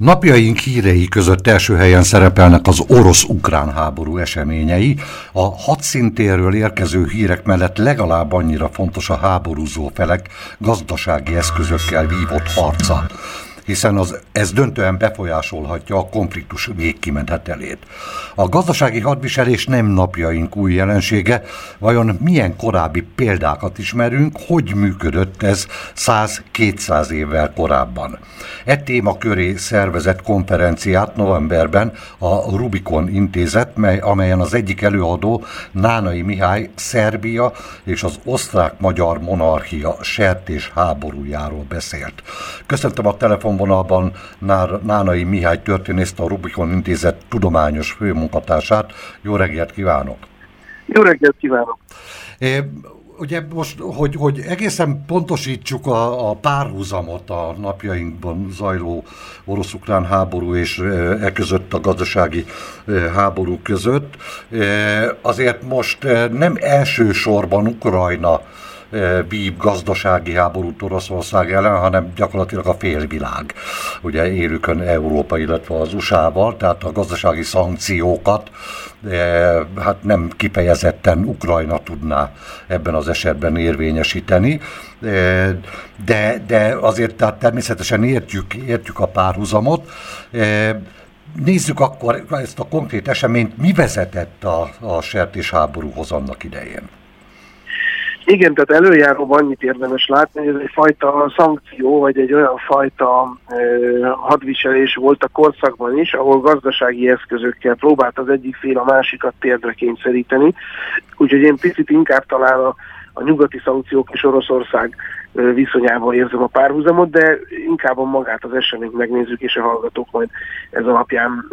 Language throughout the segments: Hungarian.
Napjaink hírei között első helyen szerepelnek az orosz-ukrán háború eseményei. A hadszintéről érkező hírek mellett legalább annyira fontos a háborúzó felek gazdasági eszközökkel vívott harca hiszen az, ez döntően befolyásolhatja a konfliktus végkimenetelét. A gazdasági hadviselés nem napjaink új jelensége, vajon milyen korábbi példákat ismerünk, hogy működött ez 100-200 évvel korábban. E téma köré szervezett konferenciát novemberben a Rubikon intézet, mely, amelyen az egyik előadó Nánai Mihály Szerbia és az osztrák-magyar monarchia sertés háborújáról beszélt. Köszöntöm a telefon telefonvonalban Nánai Mihály történészt, a Rubikon Intézet tudományos főmunkatársát. Jó reggelt kívánok! Jó reggelt kívánok! É, ugye most, hogy, hogy egészen pontosítsuk a, a párhuzamot a napjainkban zajló orosz-ukrán háború és e között a gazdasági háború között, azért most nem elsősorban Ukrajna vív gazdasági háborút Oroszország ellen, hanem gyakorlatilag a félvilág. Ugye élükön Európa, illetve az USA-val, tehát a gazdasági szankciókat hát nem kifejezetten Ukrajna tudná ebben az esetben érvényesíteni, de, de azért tehát természetesen értjük, értjük a párhuzamot. Nézzük akkor ezt a konkrét eseményt, mi vezetett a, a sertésháborúhoz annak idején? Igen, tehát előjáróban annyit érdemes látni, hogy ez egy fajta szankció, vagy egy olyan fajta hadviselés volt a korszakban is, ahol gazdasági eszközökkel próbált az egyik fél a másikat térdre kényszeríteni. Úgyhogy én picit inkább talán a, a nyugati szankciók és Oroszország viszonyában érzem a párhuzamot, de inkább magát az eseményt megnézzük, és a hallgatók majd ez alapján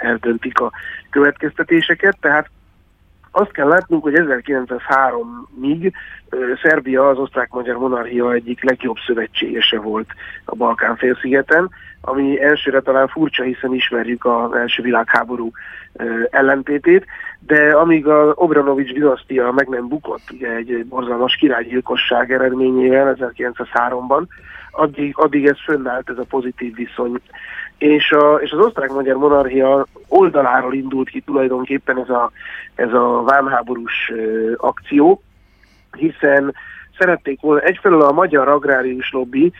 eldöntik a következtetéseket. Tehát azt kell látnunk, hogy 1903-ig Szerbia az osztrák-magyar monarchia egyik legjobb szövetségese volt a Balkán félszigeten, ami elsőre talán furcsa, hiszen ismerjük az első világháború ellentétét, de amíg a Obranovics dinasztia meg nem bukott, ugye egy borzalmas királygyilkosság eredményével 1903-ban, addig, addig ez fönnállt ez a pozitív viszony. És, a, és az osztrák-magyar monarchia oldaláról indult ki tulajdonképpen ez a, ez a vámháborús akció, hiszen szerették volna, egyfelől a magyar agrárius lobby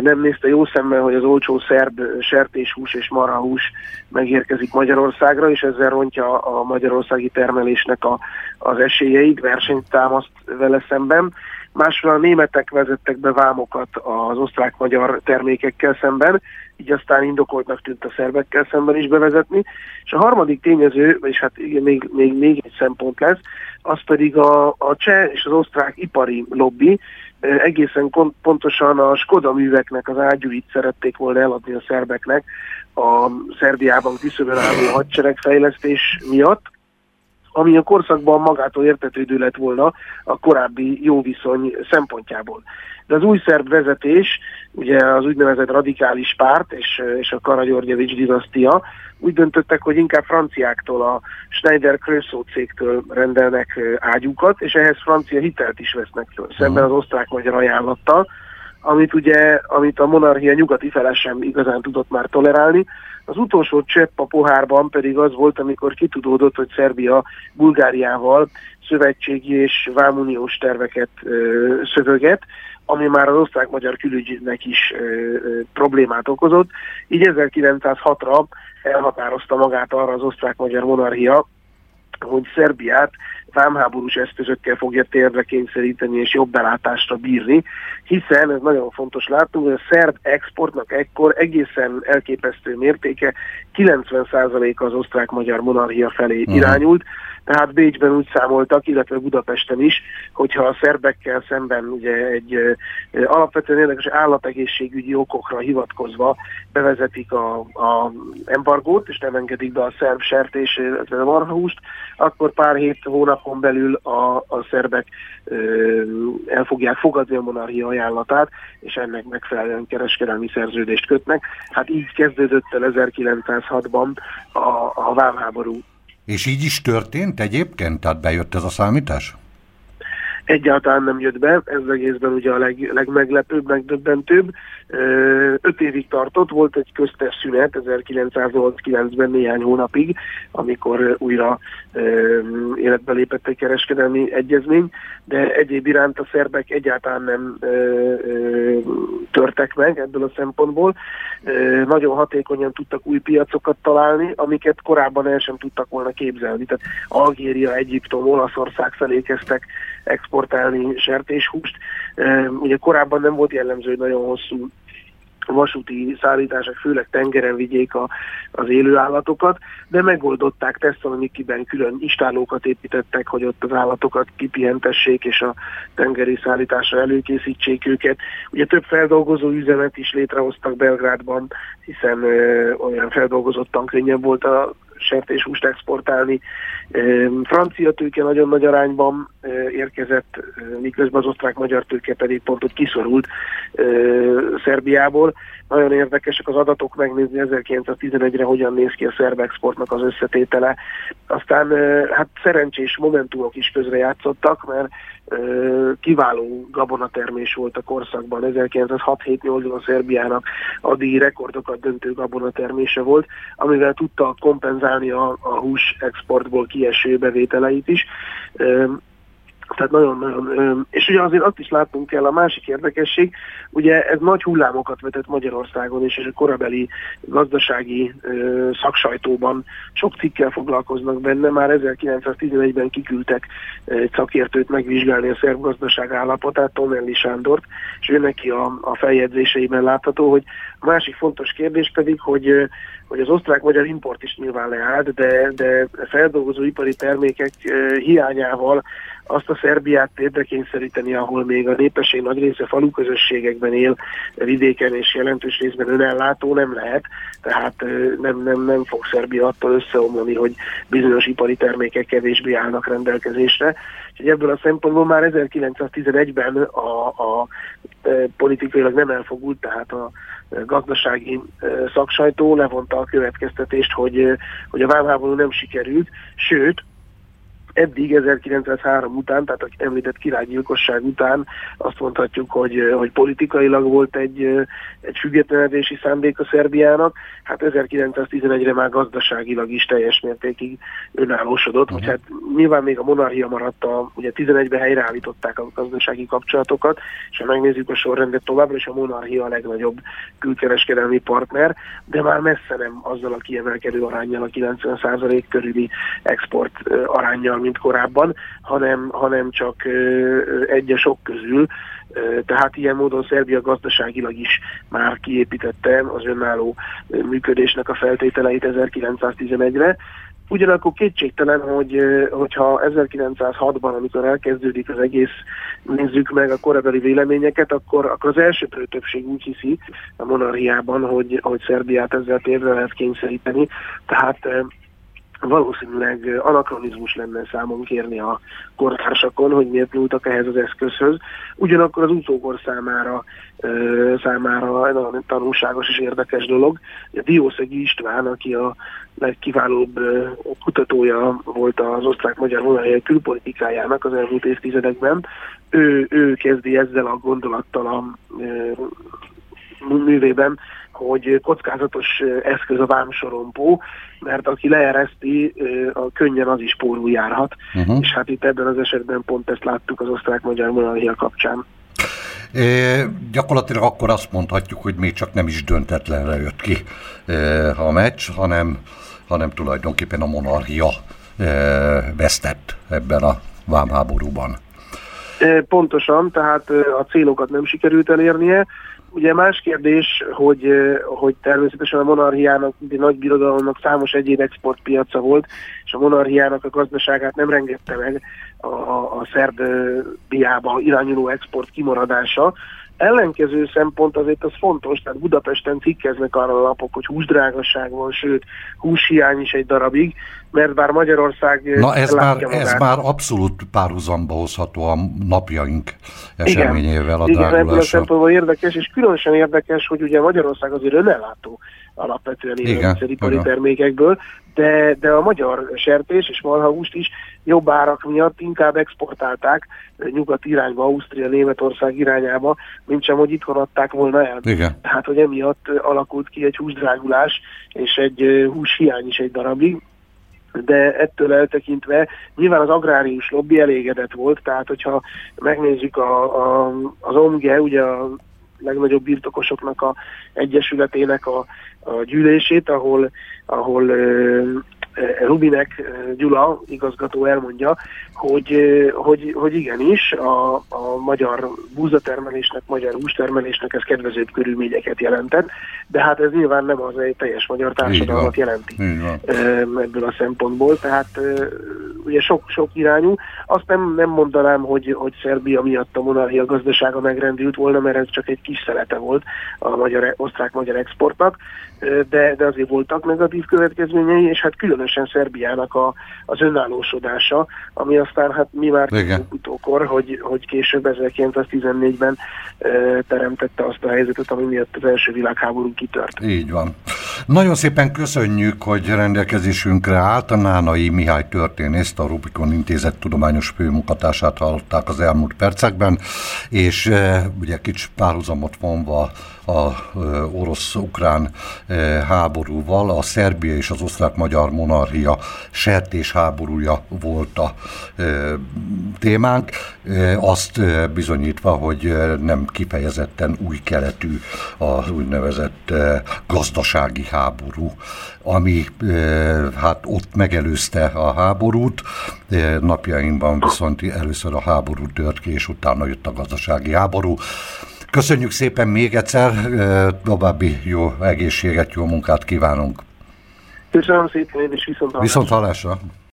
nem nézte jó szemmel, hogy az olcsó szerb sertéshús és marhahús megérkezik Magyarországra, és ezzel rontja a magyarországi termelésnek a, az esélyeit, versenyt támaszt vele szemben. Másról a németek vezettek be vámokat az osztrák-magyar termékekkel szemben, így aztán indokoltnak tűnt a szerbekkel szemben is bevezetni. És a harmadik tényező, és hát igen, még, még, még egy szempont lesz, az pedig a, a cseh és az osztrák ipari lobby, egészen pontosan a Skoda műveknek az ágyúit szerették volna eladni a szerbeknek a Szerbiában küszöbön álló hadseregfejlesztés miatt, ami a korszakban magától értetődő lett volna a korábbi jó viszony szempontjából. De az új szerb vezetés, ugye az úgynevezett radikális párt és, és a Karagyorgyevics dinasztia úgy döntöttek, hogy inkább franciáktól, a Schneider Kröszó cégtől rendelnek ágyukat, és ehhez francia hitelt is vesznek föl, szemben az osztrák-magyar ajánlattal, amit ugye, amit a monarchia nyugati fele sem igazán tudott már tolerálni. Az utolsó csepp a pohárban pedig az volt, amikor kitudódott, hogy Szerbia Bulgáriával szövetségi és vámuniós terveket ö, szövöget, ami már az osztrák-magyar külügynek is ö, ö, problémát okozott. Így 1906-ra elhatározta magát arra az osztrák-magyar monarchia, hogy Szerbiát vámháborús eszközökkel fogja térdre kényszeríteni és jobb belátásra bírni, hiszen ez nagyon fontos látnunk, hogy a szerb exportnak ekkor egészen elképesztő mértéke 90%-a az osztrák-magyar monarchia felé uh-huh. irányult, tehát Bécsben úgy számoltak, illetve Budapesten is, hogyha a szerbekkel szemben ugye egy alapvetően érdekes állategészségügyi okokra hivatkozva bevezetik a, a embargót, és nem engedik be a szerb sertés, illetve a marhahúst, akkor pár hét hónapon belül a, a szerbek ö, el fogják fogadni a monarchia ajánlatát, és ennek megfelelően kereskedelmi szerződést kötnek. Hát így kezdődött el 1906-ban a, a vámháború és így is történt egyébként? Tehát bejött ez a számítás? Egyáltalán nem jött be, ez egészben ugye a leg, legmeglepőbb, megdöbbentőbb. Öt évig tartott, volt egy köztes szünet 1989-ben néhány hónapig, amikor újra életbe lépett egy kereskedelmi egyezmény, de egyéb iránt a szerbek egyáltalán nem törtek meg ebből a szempontból. Nagyon hatékonyan tudtak új piacokat találni, amiket korábban el sem tudtak volna képzelni. Tehát Algéria, Egyiptom, Olaszország felé kezdtek exportálni sertéshúst. Ugye korábban nem volt jellemző, hogy nagyon hosszú vasúti szállítások, főleg tengeren vigyék a, az élő állatokat, de megoldották Tesszalonikiben külön istálókat építettek, hogy ott az állatokat kipihentessék, és a tengeri szállításra előkészítsék őket. Ugye több feldolgozó üzemet is létrehoztak Belgrádban, hiszen ö, olyan feldolgozottan könnyebb volt a sertéshúst exportálni. Francia tőke nagyon nagy arányban érkezett, miközben az osztrák-magyar tőke pedig pont hogy kiszorult Szerbiából. Nagyon érdekesek az adatok megnézni 1911-re hogyan néz ki a szerb exportnak az összetétele. Aztán hát szerencsés momentumok is közre játszottak, mert kiváló gabonatermés volt a korszakban. 1906-7-8-ban Szerbiának addig rekordokat döntő gabonatermése volt, amivel tudta kompenzálni a, a hús exportból kieső bevételeit is. Tehát nagyon-nagyon, és ugye azért azt is látnunk kell, a másik érdekesség, ugye ez nagy hullámokat vetett Magyarországon és a korabeli gazdasági ö, szaksajtóban sok cikkel foglalkoznak benne, már 1911-ben kiküldtek egy szakértőt megvizsgálni a szerb gazdaság állapotát, Tonelli Sándort, és ő neki a, a feljegyzéseiben látható, hogy a másik fontos kérdés pedig, hogy, hogy az osztrák-magyar import is nyilván leállt, de, de feldolgozó ipari termékek hiányával azt a Szerbiát térdre kényszeríteni, ahol még a népesség nagy része falu közösségekben él, vidéken és jelentős részben önellátó nem lehet, tehát nem, nem, nem fog Szerbia attól összeomlani, hogy bizonyos ipari termékek kevésbé állnak rendelkezésre. Úgyhogy ebből a szempontból már 1911-ben a, a politikailag nem elfogult, tehát a gazdasági szaksajtó levonta a következtetést, hogy, hogy a vámháború nem sikerült, sőt, eddig 1903 után, tehát a említett királygyilkosság után azt mondhatjuk, hogy, hogy politikailag volt egy, egy függetlenedési szándék a Szerbiának, hát 1911-re már gazdaságilag is teljes mértékig önállósodott, uh-huh. hát nyilván még a monarchia maradt, a, ugye 11-ben helyreállították a gazdasági kapcsolatokat, és ha megnézzük a sorrendet továbbra, és a monarchia a legnagyobb külkereskedelmi partner, de már messze nem azzal a kiemelkedő arányjal, a 90% körüli export arányjal, mint korábban, hanem, hanem csak egy sok közül, tehát ilyen módon Szerbia gazdaságilag is már kiépítette az önálló működésnek a feltételeit 1911-re, Ugyanakkor kétségtelen, hogy hogyha 1906-ban, amikor elkezdődik az egész, nézzük meg a korabeli véleményeket, akkor, akkor az első többség úgy hiszi a monarchiában, hogy, hogy Szerbiát ezzel térre lehet kényszeríteni. Tehát valószínűleg anakronizmus lenne számon kérni a kortársakon, hogy miért nyúltak ehhez az eszközhöz. Ugyanakkor az utókor számára, számára nagyon tanulságos és érdekes dolog. Diószegi István, aki a legkiválóbb kutatója volt az osztrák-magyar vonalhely külpolitikájának az elmúlt évtizedekben, ő, ő kezdi ezzel a gondolattal a művében, hogy kockázatos eszköz a vámsorompó, mert aki leereszti, könnyen az is pórul járhat, uh-huh. és hát itt ebben az esetben pont ezt láttuk az osztrák-magyar monarchia kapcsán. É, gyakorlatilag akkor azt mondhatjuk, hogy még csak nem is döntetlenre jött ki e, a meccs, hanem, hanem tulajdonképpen a monarchia e, vesztett ebben a vámháborúban. Pontosan, tehát a célokat nem sikerült elérnie, Ugye más kérdés, hogy, hogy természetesen a monarchiának, egy nagy birodalomnak számos egyéb exportpiaca volt, és a monarchiának a gazdaságát nem rengette meg a, a, a Szerbiába irányuló export kimaradása, Ellenkező szempont azért az fontos, tehát Budapesten cikkeznek arra a lapok, hogy húsdrágasság van, sőt, húshiány is egy darabig, mert bár Magyarország... Na ez már, ez már abszolút párhuzamba hozható a napjaink eseményével a Igen, ebből a szempontból érdekes, és különösen érdekes, hogy ugye Magyarország azért önellátó alapvetően élelmiszeripari termékekből, de, de a magyar sertés és marhahúst is jobb árak miatt inkább exportálták nyugat irányba, Ausztria, Németország irányába, mint sem, hogy itthon adták volna el. Igen. Tehát, hogy emiatt alakult ki egy húsdrágulás és egy húshiány is egy darabig, de ettől eltekintve nyilván az agrárius lobby elégedett volt, tehát hogyha megnézzük a, a, az OMGE, ugye a legnagyobb birtokosoknak a egyesületének a, a gyűlését, ahol, ahol Rubinek Gyula igazgató elmondja, hogy, hogy, hogy igenis a, a magyar búzatermelésnek, magyar hústermelésnek ez kedvezőbb körülményeket jelentett, de hát ez nyilván nem az egy teljes magyar társadalmat jelenti ebből a szempontból, tehát ugye sok-sok irányú. Azt nem, nem mondanám, hogy, hogy Szerbia miatt a monarchia gazdasága megrendült volna, mert ez csak egy kis szelete volt a magyar, osztrák-magyar exportnak, de, de azért voltak negatív következményei, és hát különösen Szerbiának a, az önállósodása, ami aztán hát mi már utókor, hogy, hogy később 1914-ben e, teremtette azt a helyzetet, ami miatt az első világháború kitört. Így van. Nagyon szépen köszönjük, hogy rendelkezésünkre állt a Nánai Mihály történészt, a Rubikon Intézet tudományos főmunkatársát hallották az elmúlt percekben, és e, ugye kicsit párhuzamot vonva a orosz-ukrán háborúval. A Szerbia és az osztrák-magyar monarchia sertés háborúja volt a témánk, azt bizonyítva, hogy nem kifejezetten új keletű az úgynevezett gazdasági háború, ami hát ott megelőzte a háborút, napjainkban viszont először a háború tört ki, és utána jött a gazdasági háború. Köszönjük szépen még egyszer, további jó egészséget, jó munkát kívánunk. Köszönöm szépen, én is viszont hallásra. Viszont hallásra.